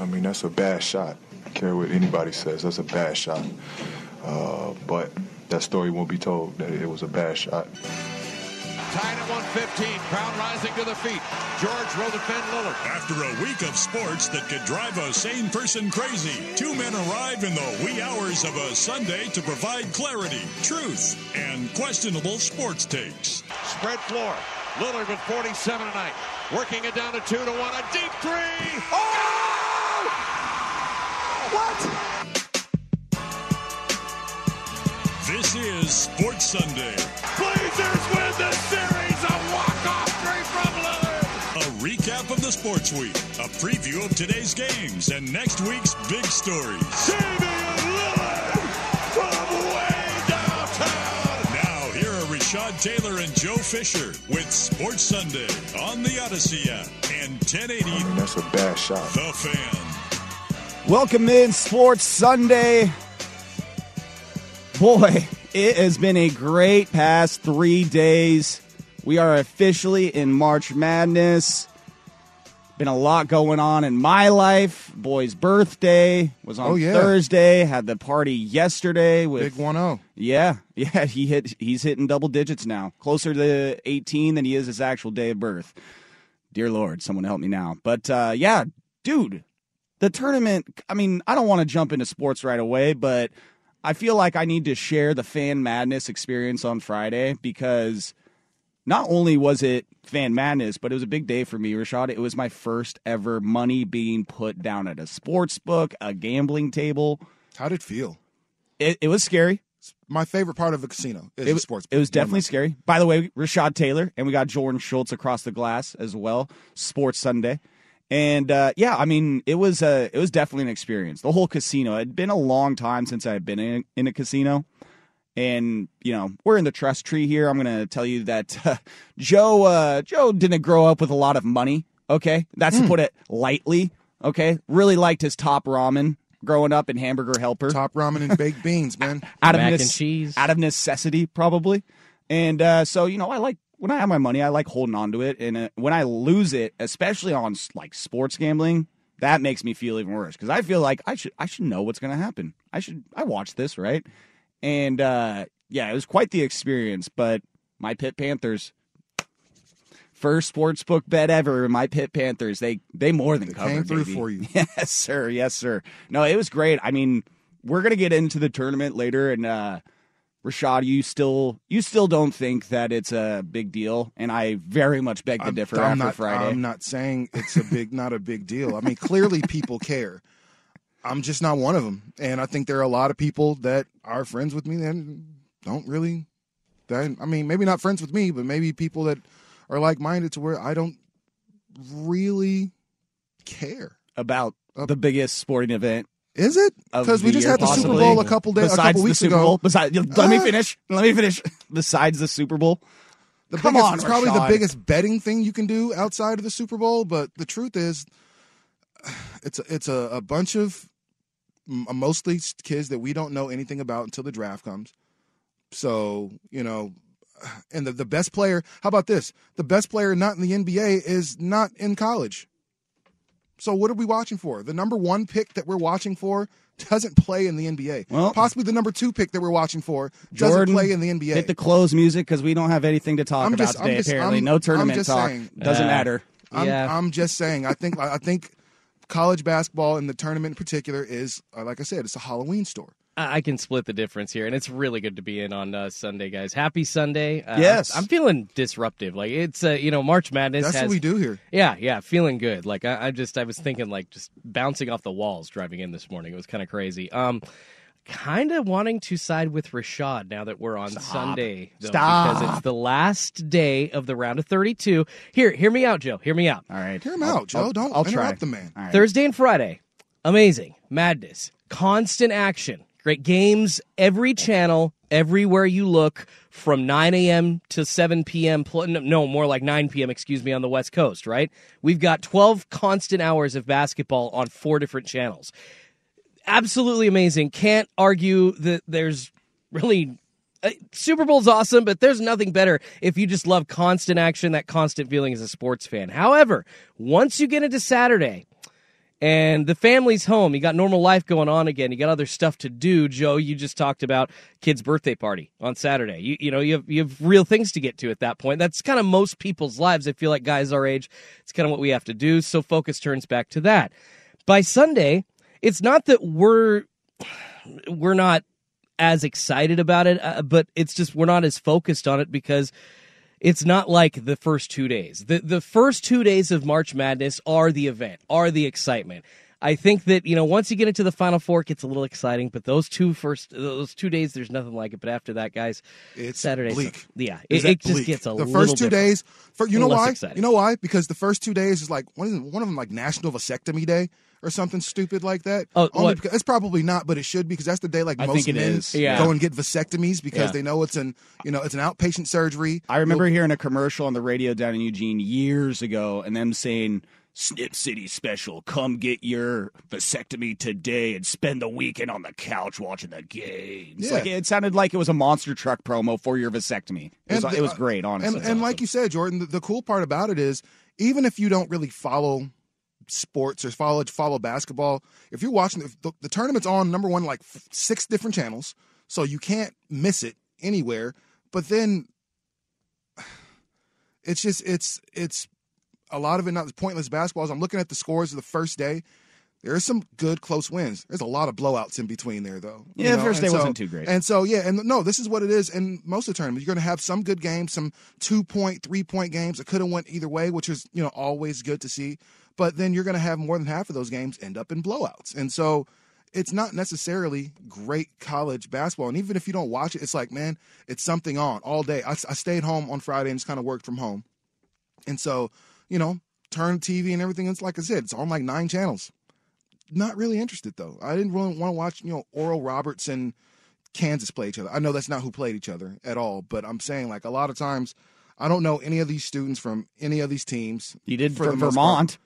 I mean, that's a bad shot. I care what anybody says. That's a bad shot. Uh, but that story won't be told that it was a bad shot. Tied at 115. Crowd rising to the feet. George will defend Lillard. After a week of sports that could drive a sane person crazy, two men arrive in the wee hours of a Sunday to provide clarity, truth, and questionable sports takes. Spread floor. Lillard with 47 tonight. Working it down to 2 to 1. A deep three. Oh! What? This is Sports Sunday. Blazers win the series. A walk-off three from Lillard. A recap of the sports week, a preview of today's games, and next week's big stories. Damian Lillard from way downtown. Now, here are Rashad Taylor and Joe Fisher with Sports Sunday on the Audacy app and 1080 I mean, that's a bad shot. The Fan. Welcome in Sports Sunday. Boy, it has been a great past three days. We are officially in March Madness. Been a lot going on in my life. Boy's birthday was on Oh, yeah. Thursday. Had the party yesterday with Big one zero. yeah, yeah. He hit. He's hitting double digits now, closer to eighteen than he is his actual day of birth. Dear Lord, someone help me now. But uh, yeah, dude, the tournament. I mean, I don't want to jump into sports right away, but I feel like I need to share the fan madness experience on Friday because not only was it fan madness, but it was a big day for me, Rashad. It was my first ever money being put down at a sports book, a gambling table. How did it feel? It, it was scary. My favorite part of a casino is It the was, sports. it was definitely scary. By the way, Rashad Taylor, and we got Jordan Schultz across the glass as well. Sports Sunday, and uh, yeah, I mean, it was a it was definitely an experience. The whole casino. It had been a long time since I had been in, in a casino, and you know we're in the trust tree here. I'm going to tell you that uh, Joe uh, Joe didn't grow up with a lot of money. Okay, that's Hmm. to put it lightly. Okay, really liked his top ramen growing up in Hamburger Helper top ramen and baked beans, man. out of Mac nec- and cheese. out of necessity probably and uh, so you know i like when i have my money i like holding on to it and uh, when i lose it especially on like sports gambling that makes me feel even worse because i feel like i should i should know what's going to happen i should i watch this right and uh, yeah it was quite the experience but my Pitt Panthers first sports book bet ever my Pitt Panthers they they more than They covered came through baby. for you. Yes, sir. Yes, sir. No, it was great. I mean, we're gonna get into the tournament later, and uh, Rashad, you still you still don't think that it's a big deal, and I very much beg to I'm, differ I'm after not, Friday. I'm not saying it's a big, not a big deal. I mean, clearly people care. I'm just not one of them, and I think there are a lot of people that are friends with me and don't really. That I mean, maybe not friends with me, but maybe people that are like minded to where I don't really care. about the biggest sporting event Is it? Because we just had the Super possibly. Bowl a couple days, a Besides couple the weeks Super ago. Bowl, besides, let me Uh, finish. Let me finish. Besides the Super Bowl, The Come biggest, on, it's probably the Rashad. biggest betting thing you can do outside of the Super Bowl. But the truth is, it's a, it's a, a bunch of m- mostly kids that we don't know anything about until the draft comes. So you know, and the the best player. How about this? The best player not in the NBA is not in college. So what are we watching for? The number one pick that we're watching for doesn't play in the NBA. Well- Possibly the number two pick that we're watching for doesn't Jordan, play in the NBA. hit the close music because we don't have anything to talk I'm about just- today. just- apparently, I'm- no I'm tournament just talk. saying. Doesn't Uh, matter. I'm, Yeah. I'm just saying. I think I think college basketball and the tournament in particular is, uh, like I said, it's a Halloween store. I I can split the difference here, and it's really good to be in on uh, Sunday, guys. Happy Sunday! Uh, Yes. I'm, I'm feeling disruptive. Like it's uh, you know March Madness. That's has, what we do here. Yeah, yeah, feeling good. Like I, I just I was thinking like just bouncing off the walls driving in this morning. It was kind of crazy. Um, kind of wanting to side with Rashad now that we're on Sunday. Though, Stop. because it's the last day of the round of 32. Here, hear me out, Joe. Hear me out. All right, Hear him I'll- out, Joe. I'll- Don't I'll interrupt try. the man. All right. Thursday and Friday, amazing. Madness, constant action, great games, every channel, everywhere you look, from 9 a.m. to 7 p.m. No, more like 9 p.m. Excuse me, on the West Coast. Right? We've got 12 constant hours of basketball on four different channels. Absolutely amazing. Can't argue that there's really uh, Super Bowl's awesome, but there's nothing better if you just love constant action, that constant feeling as a sports fan. However, once you get into Saturday and the family's home, you got normal life going on again, you got other stuff to do. Joe, you just talked about kid's birthday party on Saturday. You you know, you have you have real things to get to at that point. That's kind of most people's lives. I feel like guys our age, it's kind of what we have to do. So focus turns back to that. By Sunday, it's not that we're we're not as excited about it, uh, but it's just we're not as focused on it because it's not like the first two days. The the first two days of March Madness are the event, are the excitement. I think that you know once you get into the Final Four, it gets a little exciting. But those two first, those two days, there's nothing like it. But after that, guys, It's Saturday, bleak. yeah, Is it, it just gets a little the first two days. For you know why? exciting. You know why? Because the first two days is like one of one of them like National Vasectomy Day or something stupid like that. Oh, Only because it's probably not, but it should because that's the day like I most men is. Yeah. go and get vasectomies because Yeah. they know it's an you know it's an outpatient surgery. I remember hearing a commercial on the radio down in Eugene years ago, and them saying, "Snip City special, come get your vasectomy today and spend the weekend on the couch watching the games." Yeah. Like it sounded like it was a monster truck promo for your vasectomy. It was, And it was great, honestly. And, and like you said, Jordan, the, the cool part about it is even if you don't really follow sports or follow follow basketball, if you're watching the, the, the tournament's on number one like f- six different channels, so you can't miss it anywhere. But then it's just it's it's a lot of it not pointless basketball. As I'm looking at the scores of the first day. There are some good close wins. There's a lot of blowouts in between there, though. you Yeah, know? first day so- wasn't too great. And so, yeah, and no, this is what it is. And most of the tournament, you're going to have some good games, some two point, three point games. It could have went either way, which is you know always good to see. But then you're going to have more than half of those games end up in blowouts, and so it's not necessarily great college basketball. And even if you don't watch it, it's like, man, it's something on all day. I, I stayed home on Friday and just kind of worked from home, and so you know, turn TV and everything. It's like I said, it's on like nine channels. Not really interested though. I didn't really want to watch you know Oral Roberts and Kansas play each other. I know that's not who played each other at all, but I'm saying like a lot of times I don't know any of these students from any of these teams. you did for for, Vermont,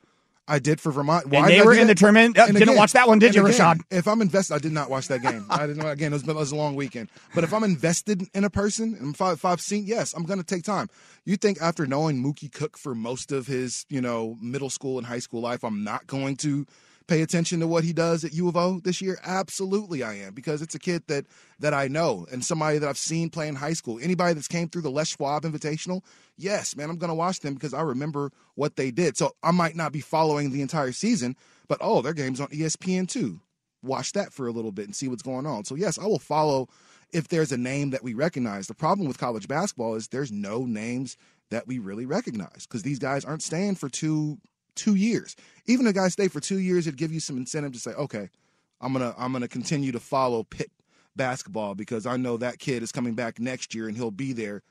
I did for Vermont. Why and they were in the tournament. Uh, didn't again- watch that one, did you, again, Rashad? If I'm invested, I did not watch that game. I didn't. Again, it was, it was a long weekend. But if I'm invested in a person, and if, I, if I've seen, yes, I'm going to take time. You think after knowing Mookie Cook for most of his, you know, middle school and high school life, I'm not going to pay attention to what he does at U of O this year? Absolutely, I am because it's a kid that that I know and somebody that I've seen play in high school. Anybody that's came through the Les Schwab Invitational, yes, man, I'm going to watch them because I remember what they did. So I might not be following the entire season, but oh, their game's on ESPN too. Watch that for a little bit and see what's going on. So yes, I will follow if there's a name that we recognize. The problem with college basketball is there's no names that we really recognize because these guys aren't staying for two two years. Even if guys stay for two years, it'd give you some incentive to say, okay, I'm gonna I'm gonna continue to follow Pitt basketball because I know that kid is coming back next year and he'll be there.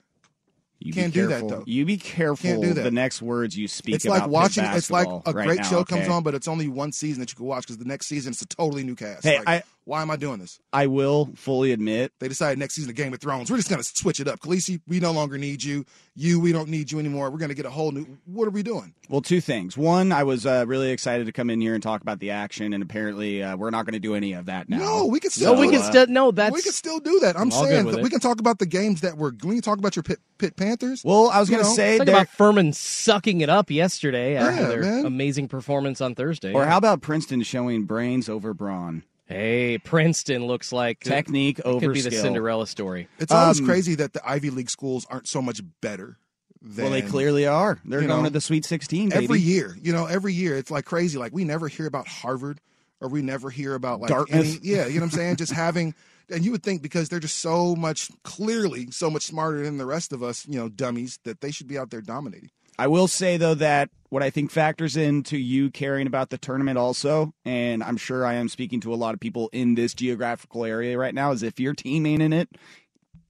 You Can't do that, though. You be careful Can't do that. the next words you speak it's like watching. It's like a right great now, show comes on, but it's only one season that you can watch because the next season it's a totally new cast. Hey, Like, I- why am I doing this? I will fully admit They decided next season of Game of Thrones, we're just going to switch it up. Khaleesi, we no longer need you. You, we don't need you anymore. We're going to get a whole new. What are we doing? Well, two things. One, I was uh, really excited to come in here and talk about the action, and apparently uh, we're not going to do any of that now. No, we can still. No, we do can that. still no. That's we can still do that. I'm all good saying that we can talk about the games that were. We can talk about your pit, Pitt Panthers. Well, I was going to say, Talk there- about Furman sucking it up yesterday after Yeah, their man. amazing performance on Thursday. or how about Princeton showing brains over brawn, hey, Princeton looks like technique it over could be the? Cinderella story. it's always um, crazy that the Ivy League schools aren't so much better. Than, Well, they clearly are. They're going know, to the Sweet 16, baby. every year. You know, every year it's like crazy. Like we never hear about Harvard, or we never hear about like Dartmouth. any- yeah, you know what I'm saying? Just having. And you would think because they're just so much clearly so much smarter than the rest of us, you know, dummies, that they should be out there dominating. I will say though that what I think factors into you caring about the tournament also, and I'm sure I am speaking to a lot of people in this geographical area right now, is if your team ain't in it,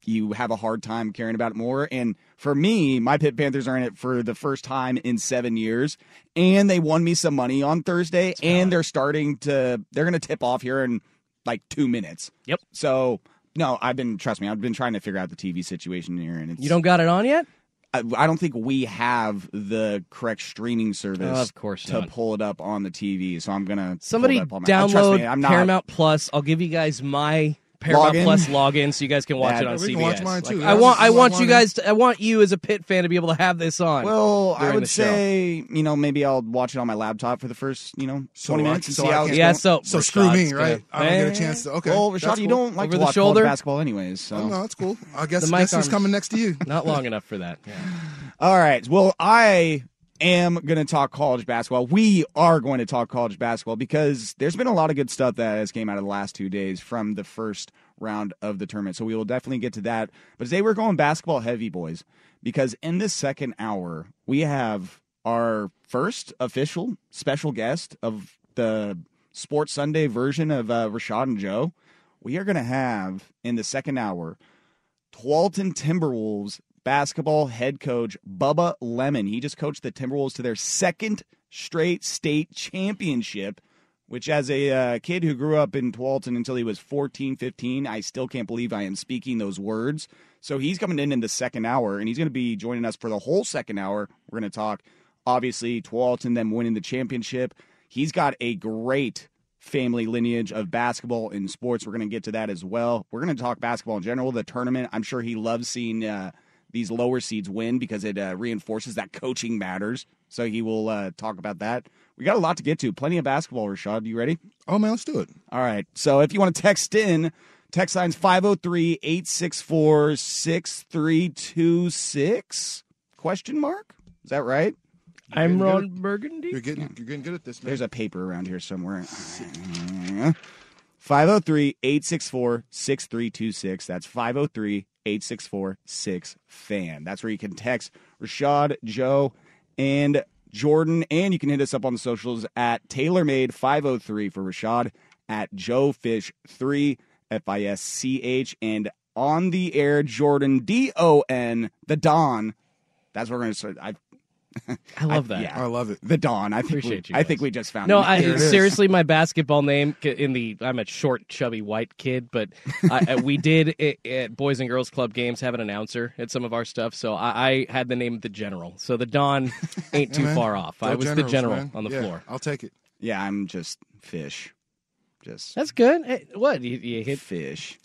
you have a hard time caring about it more. And for me, my Pitt Panthers are in it for the first time in seven years, and they won me some money on Thursday, and they're starting to they're going to tip off here in like two minutes. Yep. So no, I've been trust me, I've been trying to figure out the TV situation here, and it's, You don't got it on yet? I, I don't think we have the correct streaming service. Oh, of course to not. pull it up on the TV. So I'm gonna Somebody pull that up on my, download me, I'm not, Paramount Plus. I'll give you guys my Paramount Login? Plus login so you guys can watch Yeah, it on we CBS. can watch mine, too. Like, Yeah, I want I we want want you mine. guys to, I want you as a Pitt fan to be able to have this on. Well, I during would the show. say you know maybe I'll watch it on my laptop for the first you know So 20 I- minutes and so see I how can- it's yeah, going. so So screw me, right? gonna- I don't get a chance to. Okay. well, that's Rashad, you cool. don't like Over to the watch shoulder? basketball anyways. So. Oh, no, that's cool. I guess, The mic guess who's arms- coming next to you? Not long enough for that. Yeah. All right. Well, I am going to talk college basketball. We are going to talk college basketball because there's been a lot of good stuff that has came out of the last two days from the first round of the tournament. So we will definitely get to that. But today we're going basketball heavy, boys, because in this second hour we have our first official special guest of the Sports Sunday version of uh, Rashad and Joe. We are going to have in the second hour Tualatin Timberwolves basketball head coach Bubba Lemon. He just coached the Timberwolves to their second straight state championship, which as a uh, kid who grew up in Tualatin until he was 14, 15, I still can't believe I am speaking those words. So he's coming in in the second hour, and he's going to be joining us for the whole second hour. We're going to talk, obviously, Tualatin, them winning the championship. He's got a great family lineage of basketball and sports. We're going to get to that as well. We're going to talk basketball in general, the tournament. I'm sure he loves seeing uh, these lower seeds win because it uh, reinforces that coaching matters. So he will uh, talk about that. We got a lot to get to. Plenty of basketball, Rashad. You ready? Oh man, let's do it. All right. So if you want to text in, text line's 503 864 6326. Question mark? Is that right? I'm You're Ron Burgundy. You're getting you're getting good at this, man. There's a paper around here somewhere. 503 864 6326. That's 503 864 6 fan. That's where you can text Rashad, Joe, and Jordan. And you can hit us up on the socials at TaylorMade503 for Rashad, at JoeFish3, F I S C H, and on the air, Jordan, D O N, the Don. That's what we're going to start. I, I love that. yeah. I love it. the Don. I think Appreciate we, you I guys. think we just found No, it. I it is. seriously, my basketball name c- in the I'm a short, chubby white kid, but I, I- we did i at Boys and Girls Club games have an announcer at some of our stuff, so I, I had the name of the General. So the Don ain't too man. far off. I Go was the Generals, General man. on the Yeah, floor. I'll take it. Yeah, I'm just fish. Just That's good. Hey, what you, you hit? fish.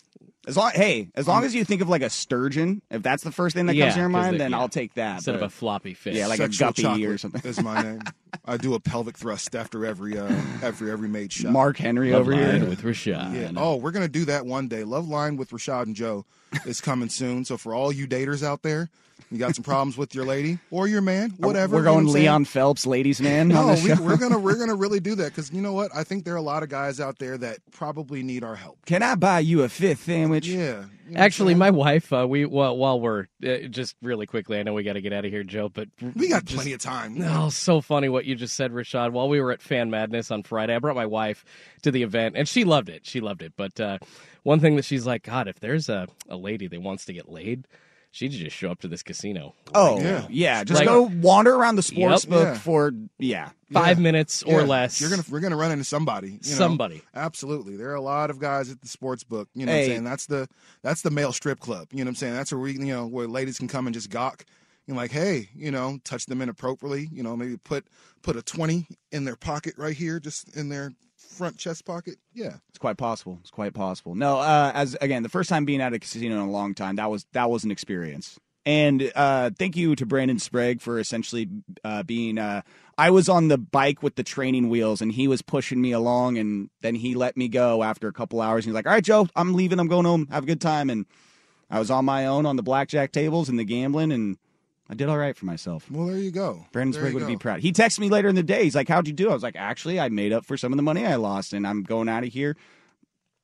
As long, hey, as long as you think of like a sturgeon, if that's the first thing that Yeah, comes to your 'cause mind, the- then yeah. I'll take that. Instead of but- a floppy fish. Yeah, like a Sexual guppy or something. is my name. I do a pelvic thrust after every uh, after every made shot. Mark Henry Love over line here. with Rashad. Yeah. Oh, we're gonna do that one day. Love line with Rashad and Joe is coming soon. So for all you daters out there, you got some problems with your lady or your man, whatever. We're you know going what Leon Phelps, ladies man. No, this we, we're gonna we're gonna really do that because you know what? I think there are a lot of guys out there that probably need our help. Can I buy you a fifth sandwich? Yeah. you know Actually, my wife, uh, we while, while we're uh, just really quickly, I know we got to get out of here, Joe, but we got just- plenty of time. Oh, so funny what you just said, Rashad. While we were at Fan Madness on Friday, I brought my wife to the event, and she loved it. She loved it. But uh, one thing that she's like, God, if there's a, a lady that wants to get laid, she'd just show up to this casino. Oh, Yeah. yeah. Just Like- go wander around the sports Yep. book Yeah. for yeah. Five minutes or Yeah. less. You're gonna we're gonna run into somebody. you know? Somebody. Absolutely. There are a lot of guys at the sports book. You know what Hey. I'm saying? That's the that's the male strip club. You know what I'm saying? That's where we you know where ladies can come and just gawk. You know, like, hey, you know, touch them inappropriately. You know, maybe put put a twenty in their pocket right here, just in their front chest pocket. Yeah. It's quite possible. It's quite possible. No, uh, as again, the first time being at a casino in a long time, that was that was an experience. And uh, thank you to Brandon Sprague for essentially uh, being. Uh, I was on the bike with the training wheels, and he was pushing me along, and then he let me go after a couple hours. He's like, "All right, Joe, I'm leaving. I'm going home. Have a good time." And I was on my own on the blackjack tables and the gambling, and I did all right for myself. Well, there you go. Brandon you would be proud. He texted me later in the day. He's like, "How'd you do?" I was like, "Actually, I made up for some of the money I lost, and I'm going out of here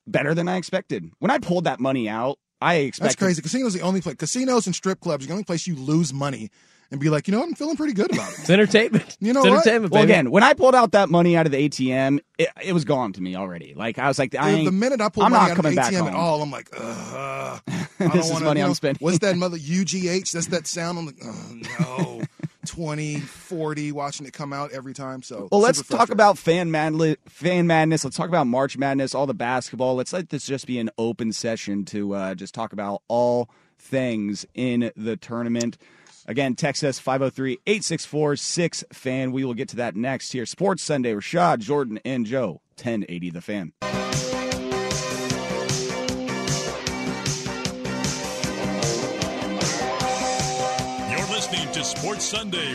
better than I expected." When I pulled that money out, I expected. That's crazy. Casinos the only place. Casinos and strip clubs are the only place you lose money and be like, you know. I'm feeling pretty good about it. It's entertainment. You know it's what? entertainment, Well, again, when I pulled out that money out of the ATM, it, it was gone to me already. Like I was like, I The, ain't, the minute I pull I'm money not out of the coming back ATM at home. all, I'm like, Ugh, I don't This is wanna, money you I'm know, spending. What's that mother UGH? That's that sound. I'm like, oh no, 20, 40, watching it come out every time. So Well, let's super talk frustrating. about fan madness. Fan madness. Let's talk about March Madness, all the basketball. Let's let this just be an open session to uh, just talk about all things in the tournament. Again, text us 503-864-6-FAN. We will get to that next here. Sports Sunday, Rashad, Jordan, and Joe, 1080 The Fan. You're listening to Sports Sunday.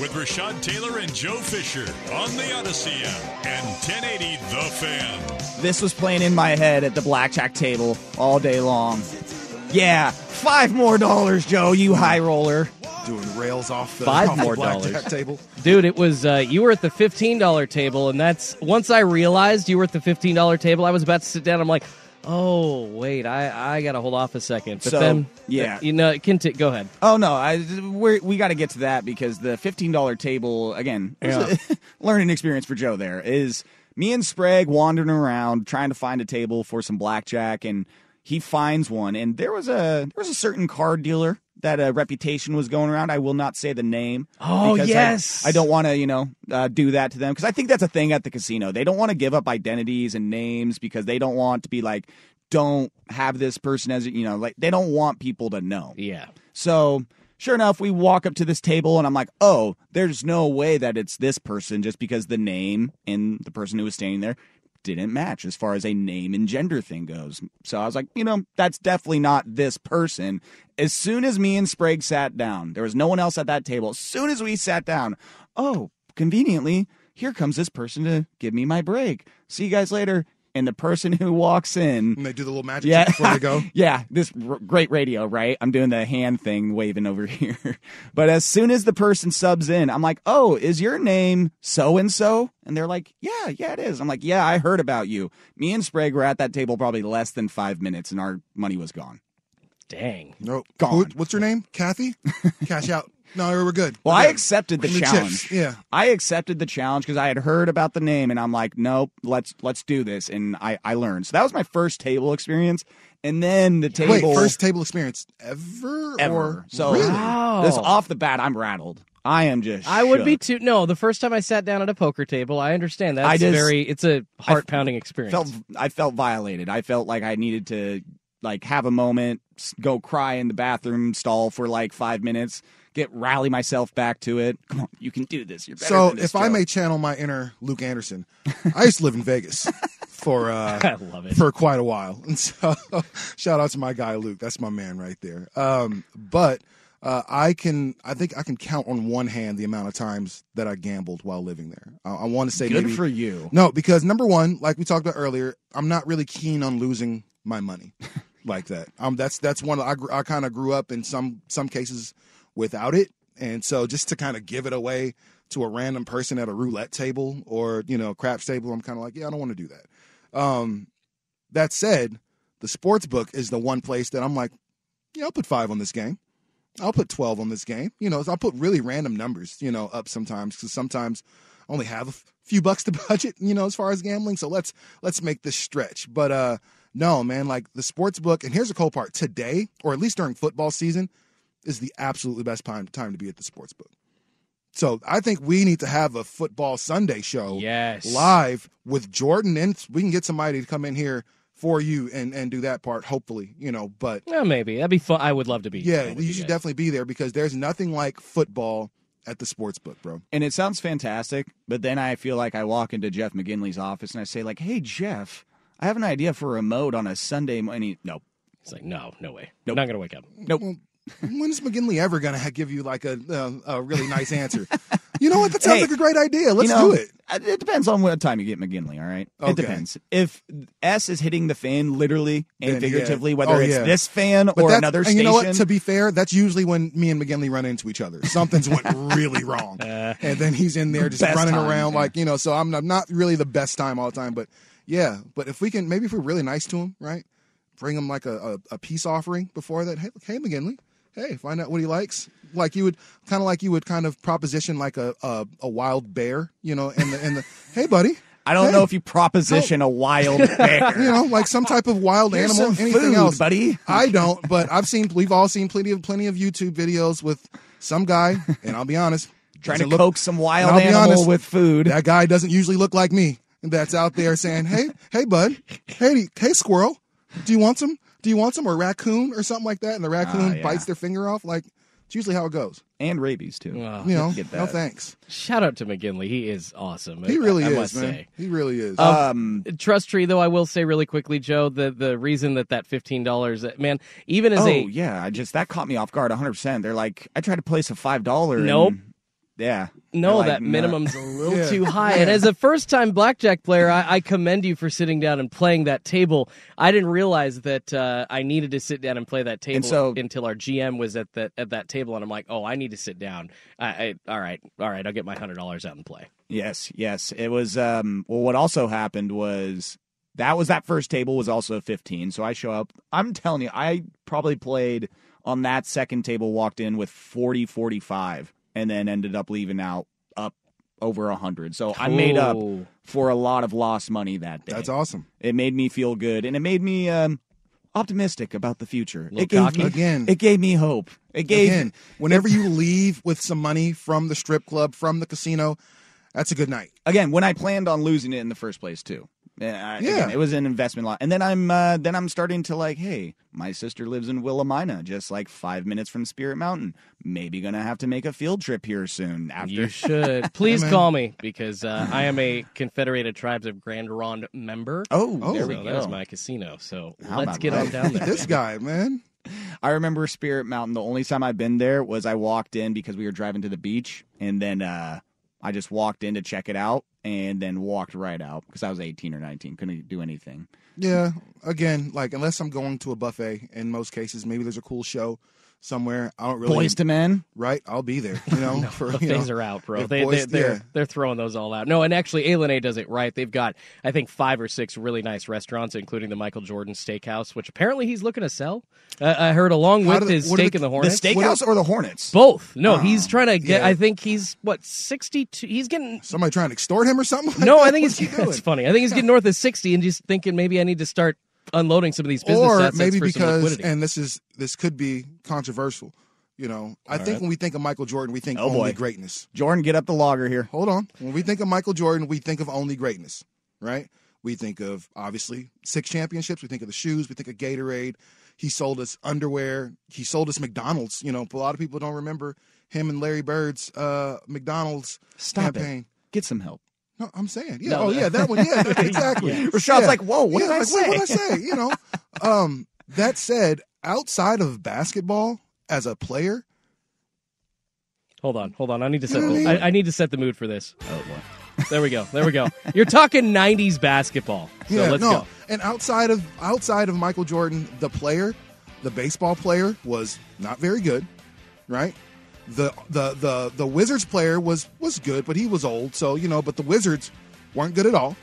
With Rashad Taylor and Joe Fisher on the Audacy app and 1080 The Fan. This was playing in my head at the blackjack table all day long. Yeah, five more dollars, Joe, you high roller. doing rails off the, Five off the more blackjack dollars. table. Dude, it was uh, you were at the fifteen dollar table, and that's once I realized you were at the fifteen dollar table. I was about to sit down. I'm like, oh wait, I I gotta hold off a second. But So, then, yeah. Uh, you know, conti- go ahead. Oh no, I we're, we got to get to that because the fifteen dollar table again, it was a learning experience for Joe. There is me and Sprague wandering around trying to find a table for some blackjack, and he finds one, and there was a there was a certain card dealer that a reputation was going around. I will not say the name. Oh, because I- yes. I, don't want to you know uh, do that to them because I think that's a thing at the casino. They don't want to give up identities and names because they don't want to be like. Don't have this person as you know, like they don't want people to know. Yeah, So sure enough, we walk up to this table and I'm like, oh, there's no way that it's this person just because the name and the person who was standing there didn't match as far as a name and gender thing goes. So I was like, you know, that's definitely not this person. As soon as me and Sprague sat down, there was no one else at that table. As soon as we sat down, oh, conveniently, here comes this person to give me my break. See you guys later. And the person who walks in And they do the little magic yeah. trick before they go. yeah, this r- great radio, right? I'm doing the hand thing waving over here. but as soon as the person subs in, I'm like, "Oh, is your name so and so?" And they're like, "Yeah, yeah, it is." I'm like, "Yeah, I heard about you." Me and Sprague were at that table probably less than 5 minutes and our money was gone. dang. Nope. Gone. Who- what's your name? Kathy? Cash out. No, we're good. Well, We're I good. accepted the Bring challenge. chips. Yeah. I accepted the challenge because I had heard about the name and I'm like, nope, let's let's do this. And I, I learned. So that was my first table experience. And then the table Wait, first table experience ever? ever. Or, so really? Wow. this off the bat, I'm rattled. I am just I would be too. No, the first time I sat down at a poker table, I understand that's I just- very. It's a heart pounding experience. felt I felt violated. I felt like I needed to like have a moment, go cry in the bathroom stall for like five minutes, get rally myself back to it. Come on, you can do this. You're better So, than this, if I may channel my inner Luke Anderson, I used to live in Vegas for uh, I love it. for quite a while, and so shout out to my guy Luke. That's my man right there. Um, but uh, I can, I think I can count on one hand the amount of times that I gambled while living there. I, I want to say good maybe for you. no, because number one, like we talked about earlier, I'm not really keen on losing my money like that. Um, that's that's one. I I kind of grew up in some some cases without it, and so just to kind of give it away to a random person at a roulette table or you know craps table, I'm kind of like, yeah, I don't want to do that. Um, that said, the sports book is the one place that I'm like, yeah, I'll put five on this game. I'll put 12 on this game. You know, I'll put really random numbers, you know, up sometimes because sometimes I only have a few bucks to budget, you know, as far as gambling. So let's let's make this stretch. But uh no, man, like the sports book, and here's the cool part. Today, or at least during football season, is the absolutely best time time to be at the sports book. So I think we need to have a football Sunday show Yes. live with Jordan and we can get somebody to come in here for you and and do that part, hopefully, you know. But Yeah, maybe that'd be fun. I would love to be. yeah, there you should guys. definitely be there because there's nothing like football at the sports book, bro. And it sounds fantastic, but then I feel like I walk into Jeff McGinley's office and I say like, "Hey Jeff, I have an idea for a remote on a Sunday morning." Nope. It's like no, no way. Nope. Not gonna wake up. Nope. Mm. When is McGinley ever going to give you like a, a a really nice answer? you know what? That sounds Hey, like a great idea. Let's you know, do it. uh, It depends on what time you get McGinley. All right, Okay. it depends. If S is hitting the fan literally and Then, yeah. figuratively, whether Oh, it's yeah. this fan But or another and station, you know what? To be fair, that's usually when me and McGinley run into each other. Something's went really wrong, and then he's in there just running time, around yeah. like you know. So I'm, I'm not really the best time all the time, but yeah. But if we can, maybe if we're really nice to him, right? Bring him like a, a, a peace offering before that. Hey, hey, McGinley. Hey, find out what he likes. Like you would kind of like you would kind of proposition like a a, a wild bear, you know, and the and the hey, buddy. I don't Hey. know if you proposition a wild bear. you know, like some type of wild Here's animal, some anything food, else, buddy. I don't, but I've seen. We've all seen plenty of plenty of YouTube videos with some guy, and I'll be honest, Trying to look- coax some wild I'll be animal honest, with food. That guy doesn't usually look like me. That's out there saying, "Hey, hey, bud, hey, hey, squirrel, do you want some? Do you want some or raccoon or something like that?" And the raccoon Ah, yeah. bites their finger off. Like it's usually how it goes. and rabies too. Wow. You know, Get no thanks. Shout out to McGinley. He is awesome. He really I, I is, must man. say. He really is. Um, Trust Tree, though, I will say really quickly, Joe, the the reason that that fifteen dollars, man, even as a oh a yeah, I just that caught me off guard 100. percent They're like, I tried to place a five dollar. Nope. Yeah. no, like, that "Nah." minimum's a little Yeah. too high. And as a first time blackjack player, I, I commend you for sitting down and playing that table. I didn't realize that uh, I needed to sit down and play that table so- until our GM was at that at that table, and I'm like, oh, I need to sit down. I, I all right, all right, I'll get my hundred dollars out and play. Yes, yes. It was um well what also happened was that was that first table was also 15. So I show up. I'm telling you, I probably played on that second table walked in with 40 45 and then ended up leaving out up over a 100. So I made up Cool. for a lot of lost money that day. That's awesome. It made me feel good and it made me um optimistic about the future. Little It gave cocky? me Again. It gave me hope. It gave Again, whenever you leave with some money from the strip club, from the casino, that's a good night. again when I planned on losing it in the first place too. Uh, Yeah. again, it was an investment lot, and then I'm uh, then I'm starting to like, hey, my sister lives in Willamina, just like five minutes from Spirit Mountain. Maybe gonna have to make a field trip here soon. After You should. Please call me because uh, I am a Confederated Tribes of Grand Ronde member. oh, Oh, there so we that go. is my casino. So How let's get that? on down there. This guy, man. I remember Spirit Mountain. The only time I've been there was I walked in because we were driving to the beach, and then uh, I just walked in to check it out, and then walked right out because I was 18 or 19, couldn't do anything. Yeah. Again, like unless I'm going to a buffet, in most cases, maybe there's a cool show somewhere. I don't really. Boyz II Men. right? I'll be there. You know, for you Buffets know, are out, bro. They, boys- they, they're yeah. they're throwing those all out. No, and actually, A does it right. They've got I think five or six really nice restaurants, including the Michael Jordan Steakhouse, which apparently he's looking to sell. Uh, I heard along How with the- his steak the- and the The Hornets. steakhouse or the Hornets? Both. No, he's trying to get. yeah. I think he's what sixty two. He's getting. Somebody trying to extort him or something? like No, that? I think What's he's. he doing? It's funny. I think he's getting north of sixty, and just thinking maybe I need to start unloading some of these business or assets maybe for some because, and this is this could be controversial. You know, I think when we think of Michael Jordan, we think Oh, only boy. greatness. Jordan, get up the logger here. Hold on. When we think of Michael Jordan, we think of only greatness, right? We think of obviously six championships. We think of the shoes. We think of Gatorade. He sold us underwear. He sold us McDonald's. You know, a lot of people don't remember him and Larry Bird's uh, McDonald's Stop campaign. it. Get some help. No, I'm saying, yeah. No, oh, yeah, that one. Yeah, exactly. Rashad's Yeah. like, whoa, what yeah, did I like, say? What did I say? You know. Um, that said, outside of basketball, as a player, Hold on, hold on. I need to set. You know The, I mean? I, I need to set the mood for this. Oh boy. There we go. There we go. You're talking '90s basketball. So yeah, let's no. go. And outside of outside of Michael Jordan, the player, the baseball player was not very good, right? The the the the Wizards player was was good, but he was old, so you know. But the Wizards weren't good at all.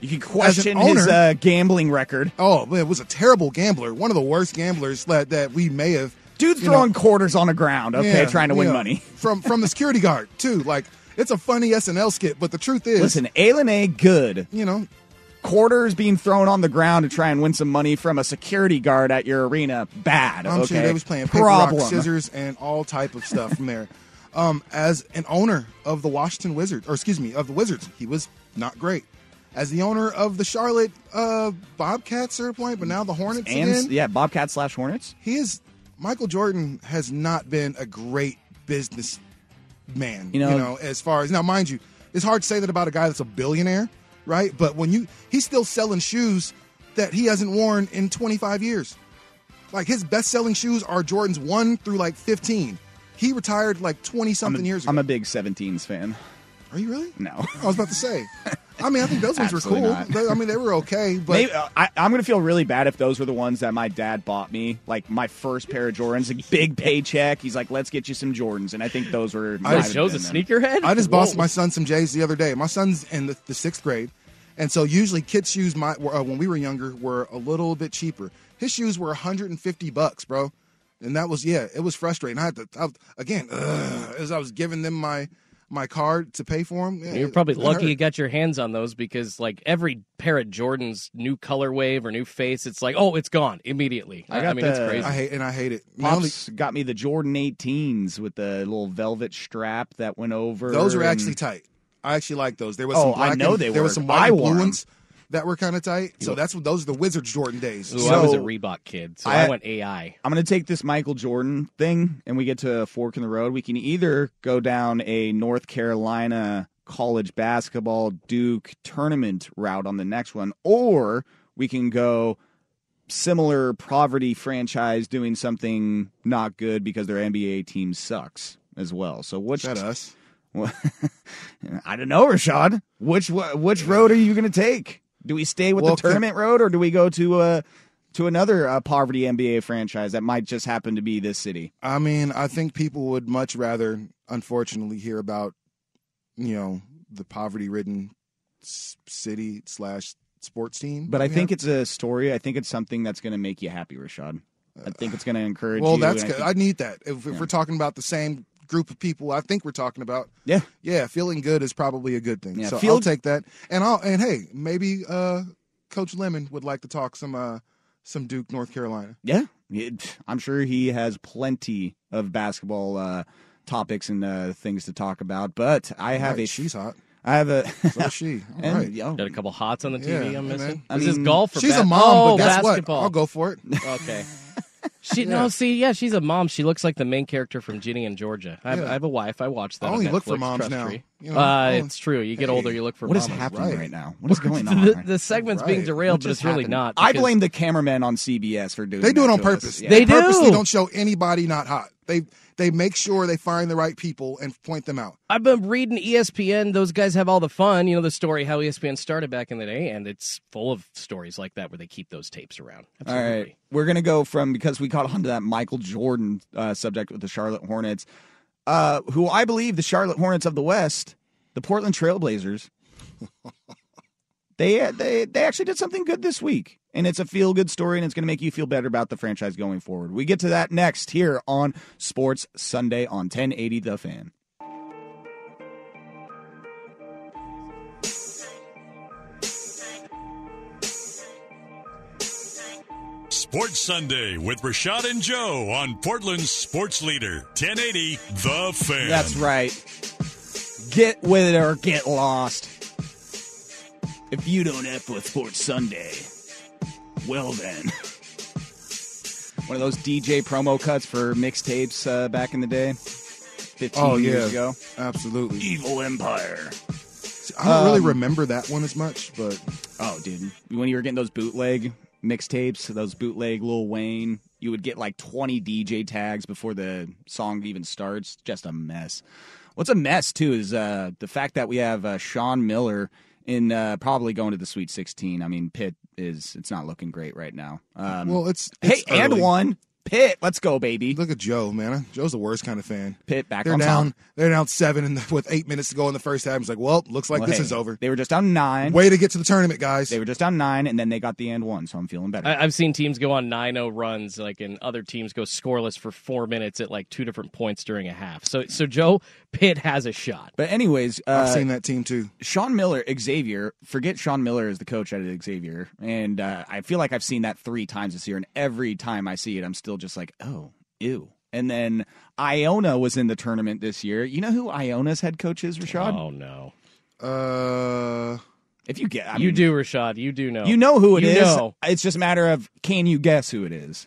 You can question owner- his uh, gambling record. Oh, man, it was a terrible gambler, one of the worst gamblers that that we may have. Dude you know, throwing quarters on the ground, okay, Yeah, trying to win money. from from the security guard too. Like it's a funny SNL skit, but the truth is, Listen, Alan A. good. you know, Quarters being thrown on the ground to try and win some money from a security guard at your arena, bad. I'm okay, sure they was playing paper, Problem. rock, scissors, and all type of stuff from there. Um, as an owner of the Washington Wizards, or excuse me, of the Wizards, he was not great. As the owner of the Charlotte uh, Bobcats at a point, but now the Hornets and again, yeah, Bobcat slash Hornets. he is. Michael Jordan has not been a great business man. You know- as far as now, mind you, it's hard to say that about a guy that's a billionaire, right? But when you he's still selling shoes that he hasn't worn in 25 years. Like his best selling shoes are Jordans one through like fifteen. He retired like twenty something years ago. I'm a big 17s fan. Are you really? No. I was about to say. I mean, I think those ones were Absolutely cool. not. They- I mean, they were okay, but Maybe, uh, I, I'm going to feel really bad if those were the ones that my dad bought me, like my first pair of Jordans, a big paycheck. He's like, "Let's get you some Jordans," and I think those were. might have Joe's a been them. sneakerhead. I just bought Whoa. my son some J's the other day. My son's in the, the sixth grade, and so usually kids' shoes, my were, uh, when we were younger, were a little bit cheaper. His shoes were 150 bucks, bro, and that was yeah, it was frustrating. I had to I, again ugh, as I was giving them my my card to pay for them. You're probably lucky you got your hands on those because, like, every pair of Jordans, new color wave or new face, it's like, oh, it's gone immediately. I I, got mean, it's the- crazy. I hate and I hate it. My only- got me the Jordan 18s with the little velvet strap that went over. those are and- actually tight. I actually like those. There was Oh, some black I know and, they there were. was some I white and wore blue 'em. ones that were kind of tight. So that's what those are the Wizards Jordan days. Ooh, I was a So- Reebok kid, so I- I, went AI. I'm going to take this Michael Jordan thing and we get to a fork in the road. We can either go down a North Carolina college basketball Duke tournament route on the next one, or we can go similar poverty franchise doing something not good because their NBA team sucks as well. So which Is that us? I don't know, Rashad. Which which road are you going to take? Do we stay with Well, the tournament road, or do we go to uh, to another uh, poverty NBA franchise that might just happen to be this city? I mean, I think people would much rather, unfortunately, hear about, you know, the poverty-ridden s- city slash sports team. But I think have. it's a story. I think it's something that's going to make you happy, Rashad. I think it's going to encourage well, you. that's and I good. think- I need that. If, if we're talking about the same group of people, I think we're talking about. yeah. Yeah, feeling good is probably a good thing. Yeah, so feel- I'll take that. And I'll and hey, maybe uh, Coach Lemon would like to talk some uh, some Duke, North Carolina. Yeah, It- I'm sure he has plenty of basketball uh, topics and uh, things to talk about. But I have Right, a she's hot. I have a So is she. All and, right. yo, Got a couple hots on the TV Yeah, I'm missing. I Is this mean, golf or She's ba- a mom, oh, but guess basketball. what? I'll go for it. Okay. She Yeah. no, see, yeah, she's a mom. She looks like the main character from Ginny and Georgia. I have, Yeah. I have a wife. I watch that. I on only look for moms Trust now. Tree. You know, uh, oh, it's true. You get hey. older, you look for what is mamas. happening right. right. now? What is going on? the, the segment's being derailed, but just it's really not. I blame the cameramen on CBS for doing. They do it on purpose. Yeah. They purposely do. don't show anybody not hot. They they make sure they find the right people and point them out. I've been reading ESPN. Those guys have all the fun. You know the story how ESPN started back in the day, and it's full of stories like that where they keep those tapes around. All Absolutely. right, we're gonna go from because we caught on to that Michael Jordan uh, subject with the Charlotte Hornets, uh, who I believe the Charlotte Hornets of the West, the Portland Trailblazers. They, they they actually did something good this week, and it's a feel good story, and it's going to make you feel better about the franchise going forward. We get to that next here on Sports Sunday on 1080 The Fan. Sports Sunday with Rashad and Joe on Portland's Sports Leader, 1080 The Fan. That's right. Get with it or get lost. If you don't F with Sports Sunday, well then. One of those DJ promo cuts for mixtapes uh, back in the day, 15 Oh yeah, years ago. absolutely. Evil Empire. I don't really Um, remember that one as much, but Oh, dude. When you were getting those bootleg mixtapes, those bootleg Lil Wayne, you would get like 20 DJ tags before the song even starts. Just a mess. What's a mess, too, is uh, the fact that we have uh, Sean Miller in uh, probably going to the Sweet 16. I mean, Pitt is, it's not looking great right now. Um, well, it's, hey, it's and one. Pitt, let's go, baby. Look at Joe, man. Joe's the worst kind of fan. Pitt back They're on down. top. They're down seven in the, with eight minutes to go in the first half. It's like, well, looks like Well, this hey, is over. They were just down nine. Way to get to the tournament, guys. They were just down nine, and then they got the end one, so I'm feeling better. I, I've seen teams go on 9-0 runs, like, and other teams go scoreless for four minutes at like two different points during a half. So, so Joe Pitt has a shot. but anyways, uh, I've seen that team too. Sean Miller, Xavier, forget Sean Miller as the coach at Xavier. And uh, I feel like I've seen that three times this year. And every time I see it, I'm still just like, oh, ew. And then Iona was in the tournament this year. You know who Iona's head coach is, Rashad? Oh no, Uh, If you get, I you mean, do, Rashad. You do know. You know who it You is. know. It's just a matter of can you guess who it is?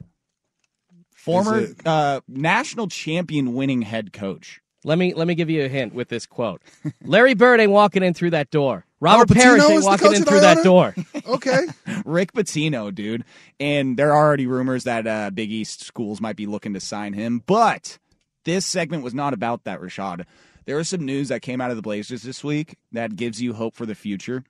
Former Is it- uh, national champion winning head coach Let me let me give you a hint with this quote. Larry Bird ain't walking in through that door. Robert Pitino Parish is ain't walking in of through that door. Okay. Rick Pitino, dude. And there are already rumors that uh, Big East schools might be looking to sign him. But this segment was not about that, Rashad. There was some news that came out of the Blazers this week that gives you hope for the future.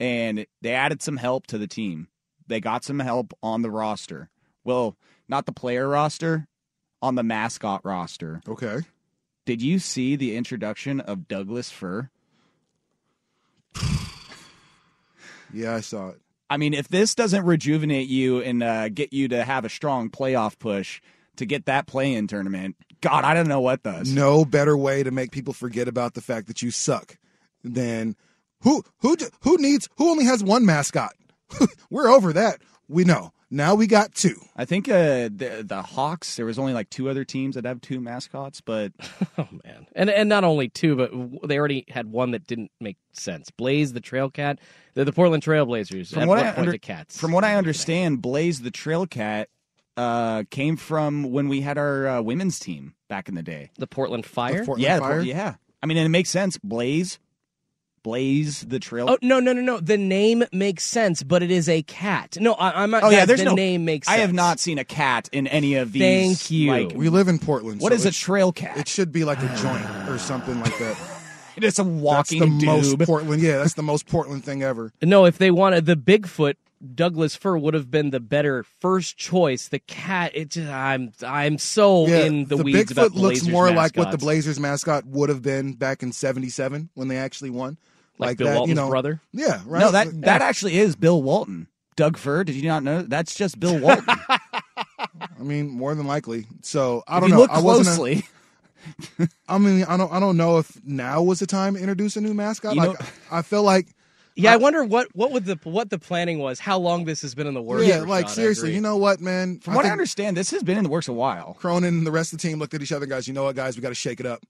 And they added some help to the team. They got some help on the roster. Well, not the player roster, on the mascot roster. Okay. Did you see the introduction of Douglas Fur? Yeah, I saw it. I mean, if this doesn't rejuvenate you and uh, get you to have a strong playoff push to get that play-in tournament, God, I don't know what does. No better way to make people forget about the fact that you suck than who who who needs who only has one mascot. We're over that. We know. Now we got two. I think uh, the the Hawks. There was only like two other teams that have two mascots, but Oh man, and and not only two, but they already had one that didn't make sense. Blaze the Trail Cat, they're the Portland Trailblazers. from At what what I under- cats? from what I understand, Blaze the Trail Cat uh, came from when we had our uh, women's team back in the day. the Portland Fire. The Portland yeah, Fire? yeah. I mean, and it makes sense. Blaze, Blaze the Trail. Oh no no no no! The name makes sense, but it is a cat. No, I, I'm not. Oh, yeah, there's the no name makes. Sense. I have not seen a cat in any of these. Thank you. Like, We live in Portland. what so is a trail cat? It should be like a joint or something like that. It's a walking That's walking the doob. most Portland. Yeah, that's the most Portland thing ever. No, if they wanted the Bigfoot, Douglas Fir would have been the better first choice. The cat, it just, I'm I'm so Yeah, in the, the weeds Bigfoot about looks Blazers more like what the. Blazers mascot would have been back in '77 when they actually won. Like Bill that, Walton's you know, brother? Yeah, right. No, that that actually is Bill Walton. Doug Fir, did you not know? That's just Bill Walton. I mean, more than likely. So I if don't you know. look I wasn't. A, closely, I mean, I don't. I don't know if now was the time to introduce a new mascot. You like, I feel like, Yeah, I wonder what what would the what the planning was. How long this has been in the works? yeah, like I seriously, you know what, man? from what I understand, this has been in the works a while. Cronin and the rest of the team looked at each other, guys. You know what, guys? We got to shake it up.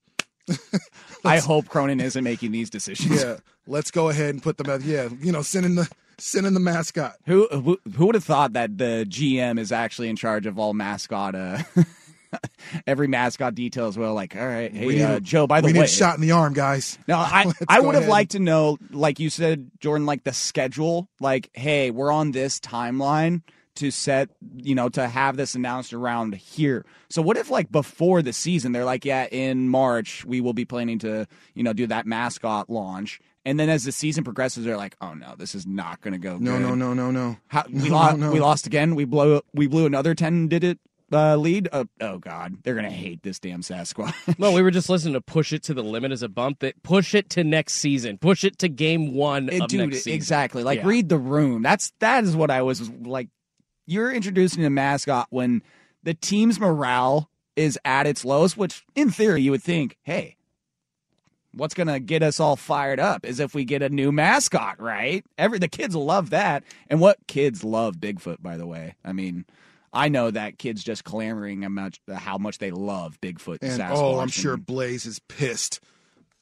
I hope Cronin isn't making these decisions. Yeah, let's go ahead and put them. At, yeah, you know, sending the send in the mascot. Who, who who would have thought that the GM is actually in charge of all mascot uh every mascot detail as well like all right hey need uh, Joe by the we way need a shot in the arm, guys. No, I I would have ahead. liked to know, like you said, Jordan, like the schedule. Like, hey, we're on this timeline to set, you know, to have this announced around here. So what if like before the season they're like, yeah, in March we will be planning to, you know, do that mascot launch. And then as the season progresses, they're like, "Oh no, this is not going to go No, good." no, no, no, no. How, we No, lost. no. We lost again. We blew. We blew another ten digit uh, lead. Oh, oh God, they're going to hate this damn Sasquatch. No, we were just listening to "Push It to the Limit" as a bump. That push it to next season. Push it to game one Uh, of dude next season. exactly like Yeah. read the room that's that is what i was like you're introducing a mascot when the team's morale is at its lowest which in theory you would think hey what's gonna get us all fired up is if we get a new mascot right? Every the kids love that. And what kids love bigfoot by the way. I mean I know that kids just clamoring how much how much they love Bigfoot. And Sasquatch oh, I'm sure Blaze is pissed,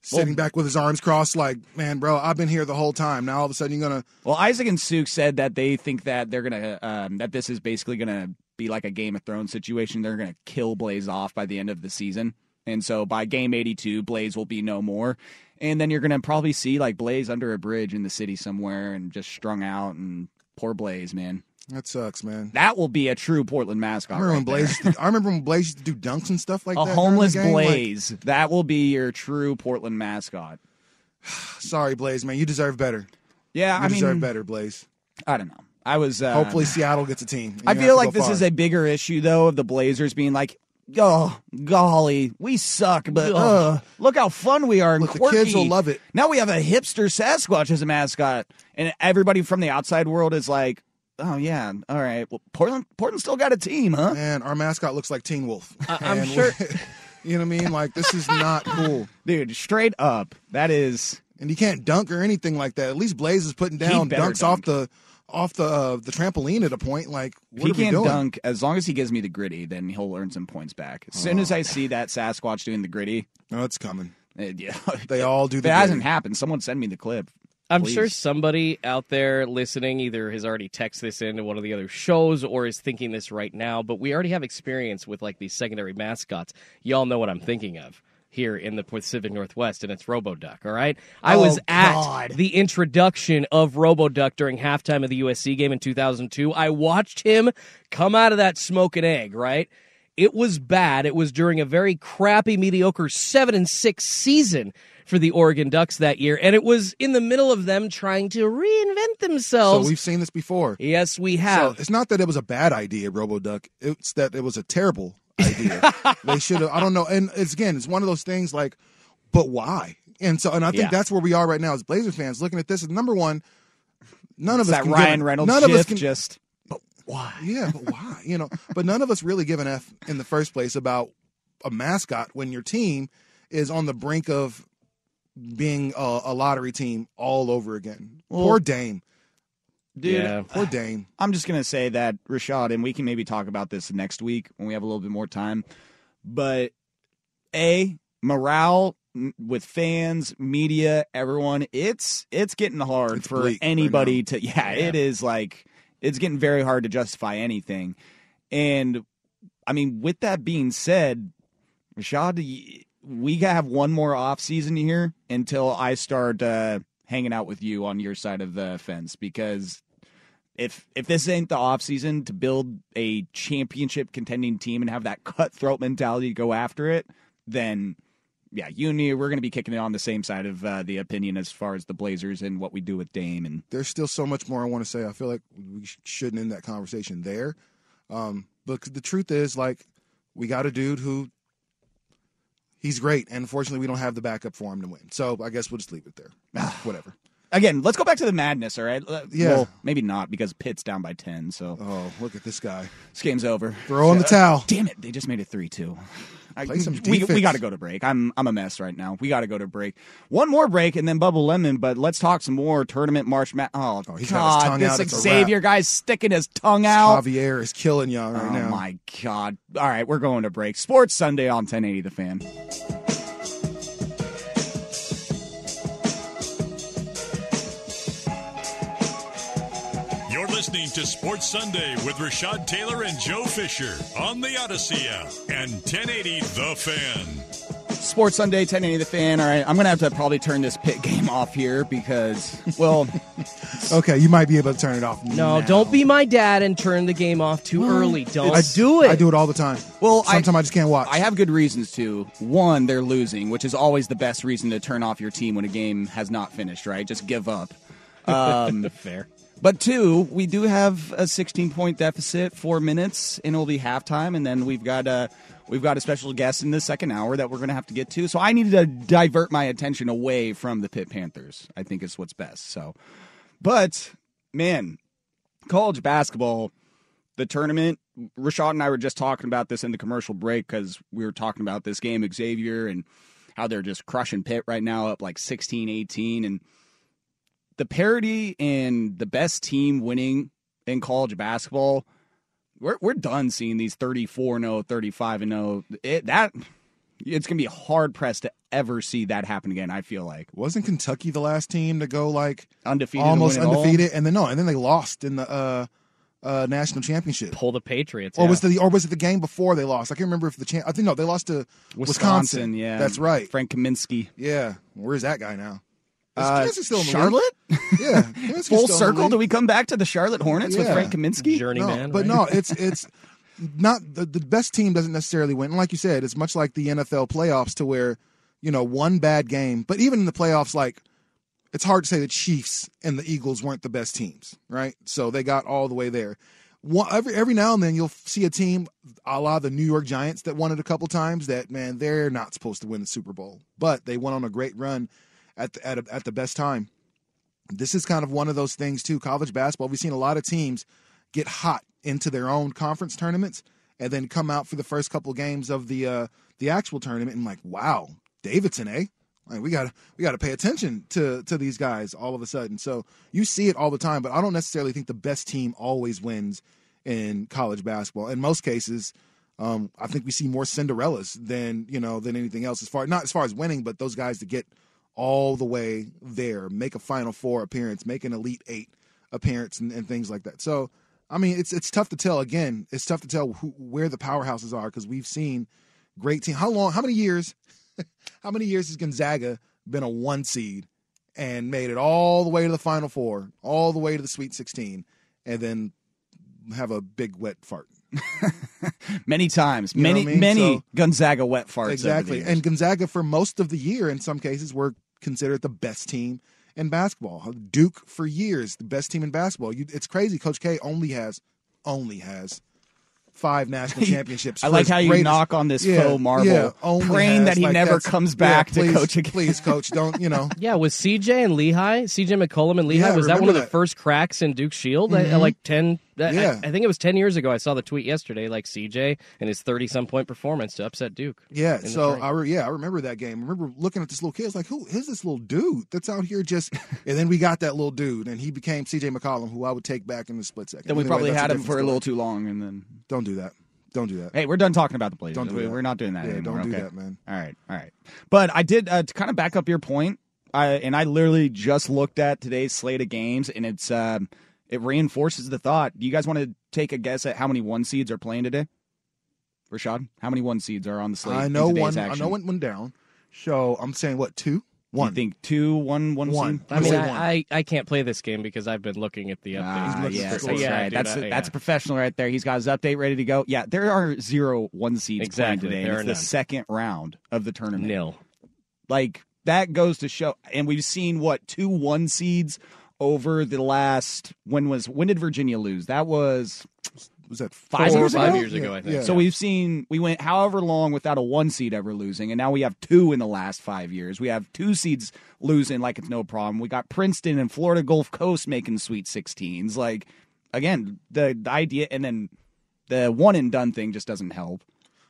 sitting back with his arms crossed, like, man, bro, I've been here the whole time. Now all of a sudden you're gonna. Well, Isaac and Suk said that they think that they're gonna um, that this is basically gonna be like a Game of Thrones situation. They're gonna kill Blaze off by the end of the season, and so by game eighty-two, Blaze will be no more. And then you're gonna probably see like Blaze under a bridge in the city somewhere and just strung out. And poor Blaze, man, That sucks, man. that will be a true Portland mascot. I remember when right there. Blaze. Used to, I remember when Blaze used to do dunks and stuff like a that. A homeless game, like, Blaze. that will be your true Portland mascot. sorry, Blaze, man, you deserve better. Yeah, You I deserve mean, better, Blaze. I don't know. I was uh, Hopefully, Seattle gets a team. I feel like this far. is a bigger issue though of the Blazers being like, oh golly, we suck, but uh, look how fun we are and Look, the quirky. kids will love it. Now we have a hipster Sasquatch as a mascot, and everybody from the outside world is like, oh yeah, all right, well Portland, Portland still got a team, huh? Man, our mascot looks like Teen Wolf. I'm And sure- we- you know what I mean? Like this is not cool. Dude, straight up, that is. And you can't dunk or anything like that. At least Blaze is putting down better dunks dunk. off the off the uh, the trampoline at a point. Like what he are we can't doing? dunk as long as he gives me the gritty. Then he'll earn some points back. As soon Oh. as I see that Sasquatch doing the gritty, No, it's coming. eh, yeah, They all do If the it hasn't happened, someone send me the clip. I'm Please. sure somebody out there listening either has already texted this into one of the other shows or is thinking this right now, but we already have experience with like these secondary mascots. Y'all know what I'm thinking of. here in the Pacific Northwest, and it's RoboDuck. All right, I Oh, was at God. the introduction of RoboDuck during halftime of the USC game in 2002. I watched him come out of that smoking egg. Right, it was bad. It was during a very crappy, mediocre seven and six season for the Oregon Ducks that year, and it was in the middle of them trying to reinvent themselves. So we've seen this before. yes, we So have. it's not that it was a bad idea, RoboDuck. It's that it was a terrible idea. they should have. I don't know. And it's again, it's one of those things like, but why? And so, and I think Yeah. that's where we are right now as Blazer fans, looking at this. And number one, none of It's us that can Ryan give, Reynolds None of us can just. But why? Yeah, but why? You know, but none of us really give an F in the first place about a mascot when your team is on the brink of being a, a lottery team all over again. Poor Dame. Dude, Yeah. Poor Dame. I'm just gonna say that Rashad, and we can maybe talk about this next week when we have a little bit more time. But a morale with fans, media, everyone, it's it's getting hard It's for bleak right anybody now. to. Yeah, it is like it's getting very hard to justify anything. And I mean, with that being said, Rashad, we have one more off season here until I start uh, hanging out with you on your side of the fence because if if this ain't the off season to build a championship contending team and have that cutthroat mentality to go after it, then yeah, you and me, we're going to be kicking it on the same side of uh, the opinion as far as the Blazers and what we do with Dame and There's still so much more I want to say. I feel like we shouldn't end that conversation there. Um, but the truth is, like, we got a dude who he's great, and unfortunately, we don't have the backup for him to win. So I guess we'll just leave it there. Whatever. again, let's go back to the madness. All right, Yeah. well, maybe not because Pitt's down by ten, so Oh, look at this guy. this game's over. Throw in the towel. Damn it! They just made it three two. Play some we we got to go to break. I'm I'm a mess right now. We got to go to break. One more break and then Bubble Lemon. But let's talk some more tournament March Mat. Oh, Oh, he's got his God! tongue this out. Xavier guy's sticking his tongue out. Javier is killing y'all right oh now. my God! All right, we're going to break. Sports Sunday on 1080 The Fan. Listening to Sports Sunday with Rashad Taylor and Joe Fisher on the Audacy app and 1080 The Fan. Sports Sunday 1080 The Fan. All right, I'm gonna have to probably turn this Pitt game off here because well, Okay, you might be able to turn it off. No, now. don't be my dad and turn the game off too early. Don't I do it. I do it all the time. Well, I- sometimes I, just can't watch. I have good reasons to. One, they're losing, which is always the best reason to turn off your team when a game has not finished. Right, just give up. Um, Fair. But two, we do have a 16 point deficit, four minutes, and it'll be halftime, and then we've got a we've got a special guest in the second hour that we're going to have to get to. So I needed to divert my attention away from the Pitt Panthers. I think is what's best. So, but man, college basketball, the tournament. Rashad and I were just talking about this in the commercial break because we were talking about this game, Xavier, and how they're just crushing Pitt right now, up like 16 18. And the parity and the best team winning in college basketball, we're, we're done seeing these 34 0, 35 0. It, that it's going to be hard pressed to ever see that happen again, I feel like. Wasn't Kentucky the last team to go like Undefeated. almost win it all. undefeated, and then no, and then they lost in the uh, uh, national championship. Pull the Patriots. Or yeah. was the or was it the game before they lost? I can't remember if the champ. I think no, they lost to Wisconsin. yeah. that's right. Frank Kaminsky. Yeah, where's that guy now? Is Uh, still in Charlotte? league? Yeah, Kaminsky's Full still circle? Do we come back to the Charlotte Hornets with Frank Kaminsky? journeyman? No, but right? no, it's it's not the, the best team doesn't necessarily win. And like you said, it's much like the NFL playoffs to where you know one bad game. But even in the playoffs, like it's hard to say the Chiefs and the Eagles weren't the best teams, right? So they got all the way there. One, every every now and then you'll see a team a la the New York Giants that won it a couple times. That man, they're not supposed to win the Super Bowl, but they went on a great run at the, at a, at the best time. This is kind of one of those things too. College basketball, we've seen a lot of teams get hot into their own conference tournaments and then come out for the first couple games of the uh, the actual tournament and like, wow, Davidson, eh? Like we gotta we gotta pay attention to to these guys all of a sudden. So you see it all the time, but I don't necessarily think the best team always wins in college basketball. In most cases, um, I think we see more Cinderellas than you know than anything else. As far not as far as winning, but those guys that get all the way there, make a Final Four appearance, make an Elite Eight appearance, and, and things like that. So, I mean, it's it's tough to tell. Again, it's tough to tell who, where the powerhouses are because we've seen great team. How long? How many years How many years has Gonzaga been a one seed and made it all the way to the Final Four, all the way to the Sweet 16, and then have a big wet fart? many times, You many I mean? many So- Gonzaga wet farts. Exactly. And Gonzaga, for most of the year, in some cases, were considered the best team in basketball. Duke, for years, the best team in basketball. You, it's crazy. Coach K only has, only has five national championships. I like how you greatest- knock on this Yeah, faux marble, yeah, praying has, that he like, never that's- comes yeah, back to coach again. Please, coach, don't you know? Yeah, was CJ and Lehigh, CJ McCollum and Lehigh, Yeah, was that one remember of the first cracks in Duke's Shield? I- I, Mhm. like 10, I- Yeah. I, I think it was 10 years ago. I saw the tweet yesterday, like CJ and his 30 some point performance to upset Duke. Yeah, so. I re- yeah I remember that game. I remember looking at this little kid. I was like, who is this little dude that's out here just? and then we got that little dude, and he became C.J. McCollum, who I would take back in a split second. Then we Anyway, probably had him different for a little too long, and then Don't do that. Don't do that. hey, we're done talking about the Blazers. Don't do We- that. We're not doing that Yeah, anymore. don't do okay? that, man. All right, all right. But I did uh, to kind of back up your point. I and I literally just looked at today's slate of games, and it's um, it reinforces the thought. Do you guys want to take a guess at how many one seeds are playing today? Rashad, how many one seeds are on the slate? I know today's one. I know one went down. So I'm saying what two? You One. think two, one, one, One. seed? I mean, I, one. I, I can't play this game because I've been looking at the updates. Ah, looking yes, for that's scores. right. dude, that's I- a, yeah. that's a professional right there. He's got his update ready to go. Yeah, there are zero one seeds Exactly, playing today. there It's are the none. second round of the tournament. nil. Like that goes to show, and we've seen what two one seeds over the last. When was when did Virginia lose? That was Was that Five four years or ago? Five years ago, I think. Yeah. so we've seen we went however long without a one seed ever losing, and now we have two in the last five years. We have two seeds losing like it's no problem. We got Princeton and Florida Gulf Coast making Sweet Sixteens. Like again, the, the idea, and then the one and done thing just doesn't help.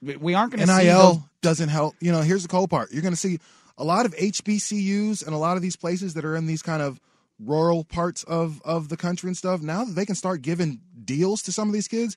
We- We aren't going to see NIL those- doesn't help. You know, here's the cold part. You're going to see a lot of HBCUs and a lot of these places that are in these kind of rural parts of of the country and stuff. Now that they can start giving deals to some of these kids,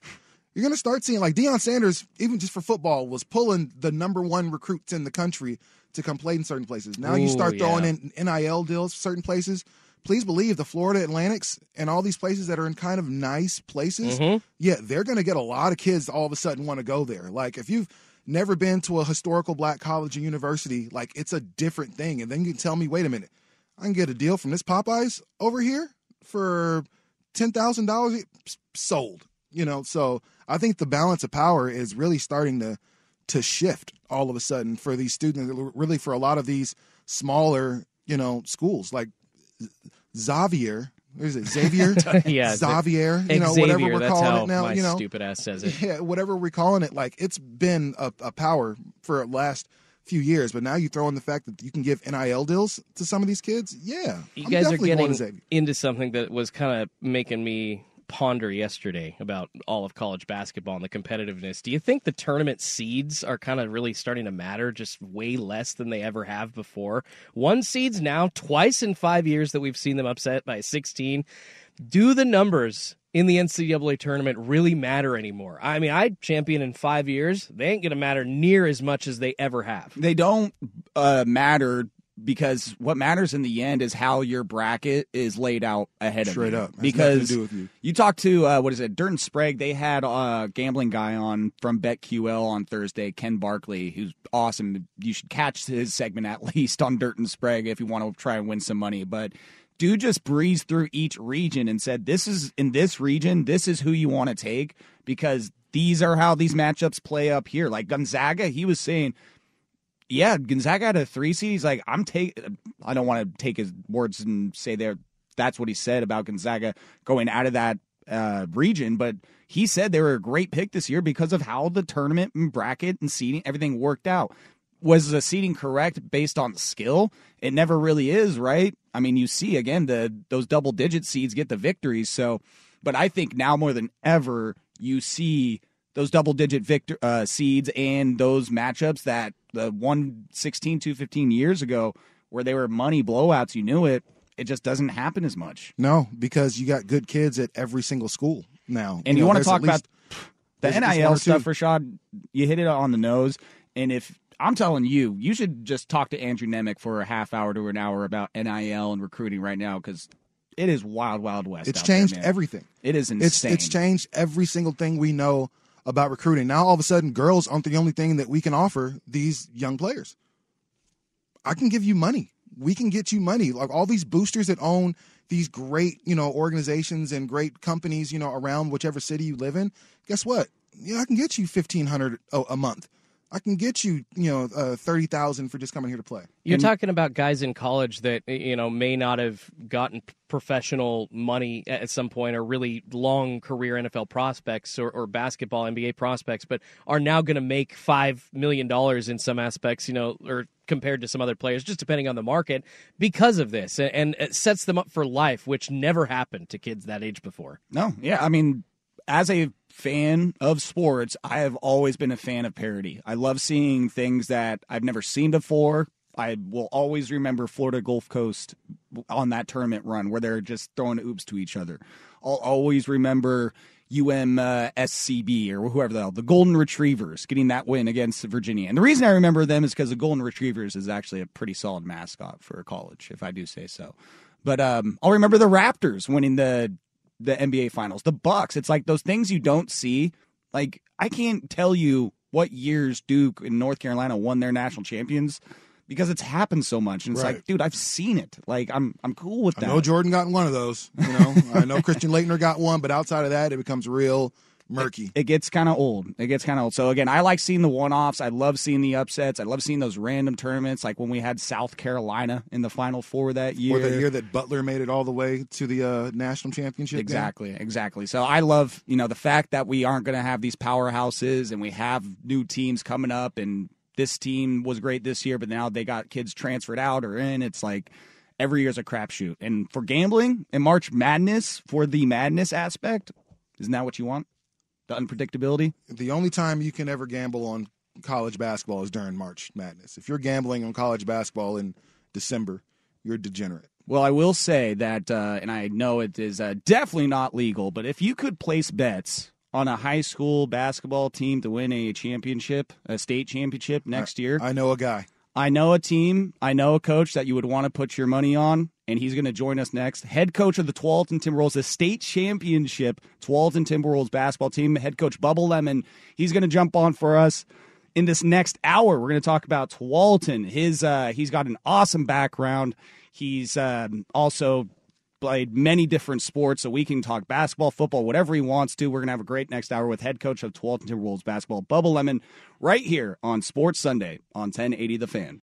you're going to start seeing like Deion Sanders, even just for football, was pulling the number one recruits in the country to come play in certain places. Now you start throwing yeah. in NIL deals for certain places. Please believe the Florida Atlantics and all these places that are in kind of nice places Mhm. yeah, they're going to get a lot of kids all of a sudden want to go there. Like if you've never been to a historical black college or university, like it's a different thing. And then you can tell me, wait a minute, I can get a deal from this Popeyes over here for ten thousand dollars sold. You know, so I think the balance of power is really starting to to shift all of a sudden for these students. Really, for a lot of these smaller, you know, schools like Xavier. What is it? Xavier? Yeah, Xavier. You know, Xavier, whatever we're calling it now. you know, stupid ass says it. yeah, whatever we're calling it, like it's been a, a power for last few years, but now you throw in the fact that you can give NIL deals to some of these kids. Yeah, You I'm guys are definitely going to getting into something that was kind of making me ponder yesterday about all of college basketball and the competitiveness. Do you think the tournament seeds are kind of really starting to matter just way less than they ever have before? One seeds now, twice in five years that we've seen them upset by 16. Do the numbers in the NCAA tournament really matter anymore? I mean, I champion in five years. They ain't going to matter near as much as they ever have. they don't uh, matter because what matters in the end is how your bracket is laid out ahead of you. Straight you. up. Because with you. talk to uh, what is it, Durden Sprague? They had a gambling guy on from BetQL on Thursday, Ken Barkley, who's awesome. You should catch his segment at least on Durden Sprague if you want to try and win some money. But dude just breezed through each region and said, "This is in this region. This is who you want to take because." These are how these matchups play up here. Like Gonzaga, he was saying, yeah, Gonzaga had a three seed. He's like, I'm take. I don't want to take his words and say there. That's what he said about Gonzaga going out of that uh, region, but he said they were a great pick this year because of how the tournament and bracket and seeding everything worked out. Was the seeding correct based on skill? It never really is, right? I mean, you see again the those double digit seeds get the victories. So, but I think now more than ever, you see those double digit victor uh, seeds and those matchups that the 116 215 years ago where they were money blowouts you knew it it just doesn't happen as much No, because you got good kids at every single school now. and you, know, want to talk about the nil stuff rashad you hit it on the nose and if i'm telling you you should just talk to andrew nemec for a half hour to an hour about nil and recruiting right now because it is wild wild west It's out there, changed man. everything. it is It's insane it's changed every single thing we know about recruiting. Now all of a sudden, girls aren't the only thing that we can offer these young players. I can give you money. We can get you money. Like all these boosters that own these great, you know, organizations and great companies, you know, around whichever city you live in. Guess what? Yeah, I can get you fifteen hundred a month. I can get you, you know, uh, thirty thousand for just coming here to play. You're and, talking about guys in college that you know may not have gotten professional money at some point or really long career NFL prospects or, or basketball NBA prospects, but are now going to make five million dollars in some aspects, you know, or compared to some other players, just depending on the market, because of this, and it sets them up for life, which never happened to kids that age before. No, yeah, I mean, as a fan of sports, I have always been a fan of parody. I love seeing things that I've never seen before. I will always remember Florida Gulf Coast on that tournament run where they're just throwing oops to each other. I'll always remember UMSCB or whoever the hell, the Golden Retrievers getting that win against Virginia. And the reason I remember them is because the Golden Retrievers is actually a pretty solid mascot for a college, if I do say so. But um, I'll remember the Raptors winning the the NBA finals, the Bucks. It's like those things you don't see. Like I can't tell you what years Duke and North Carolina won their national champions because it's happened so much. And it's right. like, dude, I've seen it. Like I'm I'm cool with that. I know Jordan got one of those. You know, I know Christian Laettner got one, but outside of that, it becomes real murky. It, it gets kind of old. It gets kind of old. So again, I like seeing the one-offs. I love seeing the upsets. I love seeing those random tournaments, like when we had South Carolina in the Final Four that year, or the year that Butler made it all the way to the uh, national championship. Exactly, game. exactly. So I love you know the fact that we aren't going to have these powerhouses and we have new teams coming up and. This team was great this year, but now they got kids transferred out or in. It's like every year's a crapshoot. And for gambling and March Madness, for the madness aspect, isn't that what you want? The unpredictability. The only time you can ever gamble on college basketball is during March Madness. If you're gambling on college basketball in December, you're degenerate. Well, I will say that, uh, and I know it is uh, definitely not legal, but if you could place bets on a high school basketball team to win a championship, a state championship next I, year, I know a guy. I know a team, I know a coach that you would want to put your money on, and he's going to join us next. Head coach of the Tualatin Timberwolves, the state championship Tualatin Timberwolves basketball team, head coach Bubble Lemon. He's going to jump on for us in this next hour. We're going to talk about Tualatin. His uh, he's got an awesome background. He's um, also played many different sports, so we can talk basketball, football, whatever he wants to. We're going to have a great next hour with head coach of Tualatin Timberwolves basketball, Bubble Lemon, right here on Sports Sunday on 1080 The Fan.